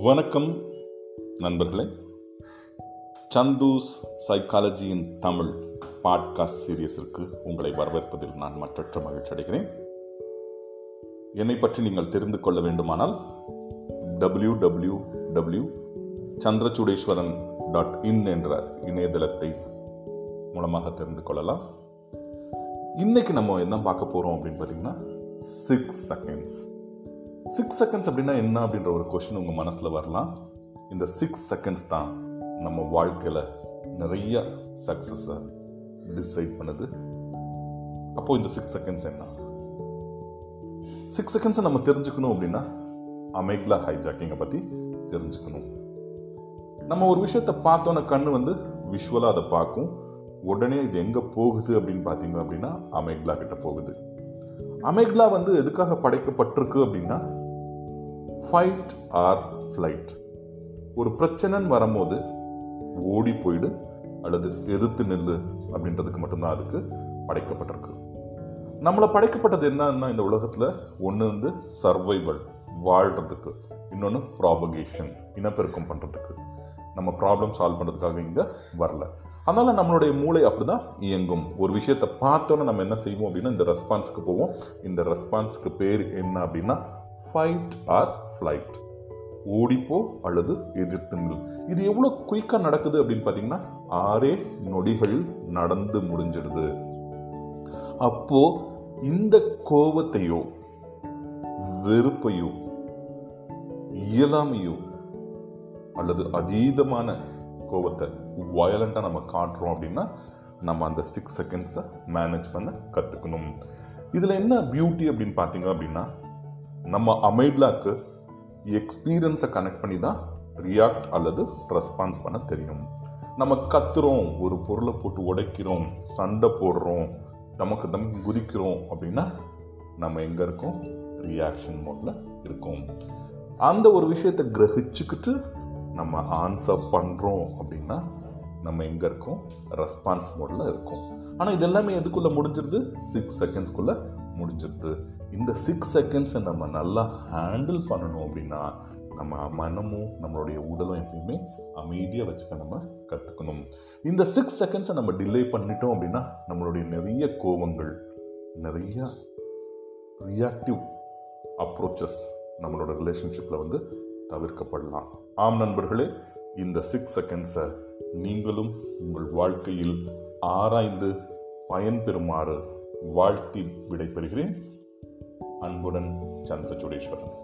வணக்கம் நண்பர்களே. சந்தூஸ் சைக்காலஜியின் தமிழ் பாட்காஸ்ட் சீரியஸிற்கு உங்களை வரவேற்பதில் நான் மற்றற்ற மகிழ்ச்சி அடைகிறேன். என்னை பற்றி நீங்கள் தெரிந்து கொள்ள வேண்டுமானால் W W W Chandrachoodeswaran dot in என்ற இணையதளத்தை மூலமாக தெரிந்து கொள்ளலாம். இன்னைக்கு நம்ம என்ன பார்க்க போகிறோம் அப்படின்னு பார்த்தீங்கன்னா சிக்ஸ் செகண்ட்ஸ் சிக்ஸ் செகண்ட்ஸ் அப்படின்னா என்ன அப்படின்ற ஒரு கொஷின் உங்கள் மனசில் வரலாம். இந்த சிக்ஸ் செகண்ட்ஸ் தான் நம்ம வாழ்க்கையில் நிறைய சக்ஸஸை டிசைட் பண்ணுது. அப்போது இந்த சிக்ஸ் செகண்ட்ஸ் என்ன? சிக்ஸ் செகண்ட்ஸை நம்ம தெரிஞ்சுக்கணும் அப்படின்னா அமெக்லா ஹைஜாக்கிங்கை பற்றி தெரிஞ்சுக்கணும். நம்ம ஒரு விஷயத்தை பார்த்தோன்னே கண்ணு வந்து விஷுவலாக அதை பார்க்கும். உடனே இது எங்கே போகுது அப்படின்னு பார்த்தீங்க அப்படின்னா அமைக்லா கிட்ட போகுது. அமெக்லா வந்து எதுக்காக படைக்கப்பட்டிருக்கு அப்படின்னா ஃபைட் ஆர் ஃப்ளைட் ஒரு பிரச்சனைன்னு வரும்போது ஓடி போயிடு அல்லது எதிர்த்து நெல்லு அப்படின்றதுக்கு மட்டும்தான் அதுக்கு படைக்கப்பட்டிருக்கு. நம்மளை படைக்கப்பட்டது என்னன்னா இந்த உலகத்தில் ஒன்று வந்து சர்வைவல் வாழ்கிறதுக்கு இன்னொன்று ப்ராபகேஷன் இனப்பெருக்கம் பண்ணுறதுக்கு நம்ம ப்ராப்ளம் சால்வ் பண்ணுறதுக்காக இங்கே வரல. அதனால் நம்மளுடைய மூளை அப்படிதான் இயங்கும். ஒரு விஷயத்தை பார்த்தோன்னே நம்ம என்ன செய்வோம் அப்படின்னா இந்த ரெஸ்பான்ஸுக்கு போவோம். இந்த ரெஸ்பான்ஸுக்கு பேர் என்ன அப்படின்னா ஃபைட் ஆர் ஃப்ளைட் ஓடிப்போ அல்லது எதிர்த்து நில் இது எவ்வளோ குயிக்காக நடக்குது அப்படின்னு பார்த்தீங்கன்னா ஆறே நொடிகள் நடந்து முடிஞ்சிடுது. அப்போ இந்த கோபத்தையோ வெறுப்பையோ இயலாமையோ அல்லது அதீதமான கோபத்தை வயலண்ட்டாக நம்ம காட்டுறோம் அப்படின்னா நம்ம அந்த சிக்ஸ் செகண்ட்ஸை மேனேஜ் பண்ண கற்றுக்கணும் இதில் என்ன பியூட்டி அப்படின்னு பார்த்தீங்க அப்படின்னா நம்ம அமைட்லாக்கு எக்ஸ்பீரியன்ஸை கனெக்ட் பண்ணி தான் ரியாக்ட் அல்லது ரெஸ்பான்ஸ் பண்ண தெரியும். நம்ம கத்துறோம் ஒரு பொருளை போட்டு உடைக்கிறோம் சண்டை போடுறோம் நமக்கு தம் குதிக்கிறோம் அப்படின்னா நம்ம எங்கே இருக்கோம்? ரியாக்ஷன் மோடில் இருக்கோம். அந்த ஒரு விஷயத்தை கிரகிச்சுக்கிட்டு நம்ம ஆன்சர் பண்ணுறோம் அப்படின்னா நம்ம எங்கே இருக்கோம்? ரெஸ்பான்ஸ் மோடில் இருக்கோம். ஆனால் இது எல்லாமே எதுக்குள்ளே முடிஞ்சிருது? சிக்ஸ் செகண்ட்ஸ்க்குள்ளே முடிஞ்சிருது. இந்த சிக்ஸ் செகண்ட்ஸை நம்ம நல்லா ஹேண்டில் பண்ணணும் அப்படின்னா நம்ம மனமும் நம்மளுடைய உடலும் எப்பயுமே அமைதியாக வச்சுக்க நம்ம கற்றுக்கணும் இந்த சிக்ஸ் செகண்ட்ஸை நம்ம டிலே பண்ணிட்டோம் அப்படின்னா நம்மளுடைய நிறைய கோபங்கள் நிறைய ரியாக்டிவ் அப்ரோச்சஸ் நம்மளோட ரிலேஷன்ஷிப்பில் வந்து தவிர்க்கப்படலாம். ஆம் நண்பர்களே இந்த சிக்ஸ் செகண்ட்ஸை நீங்களும் உங்கள் வாழ்க்கையில் ஆராய்ந்து பயன்பெறுமாறு வாழ்த்தி விடைபெறுகிறேன். அன்புடன் சந்திரசூடேஸ்வரன்.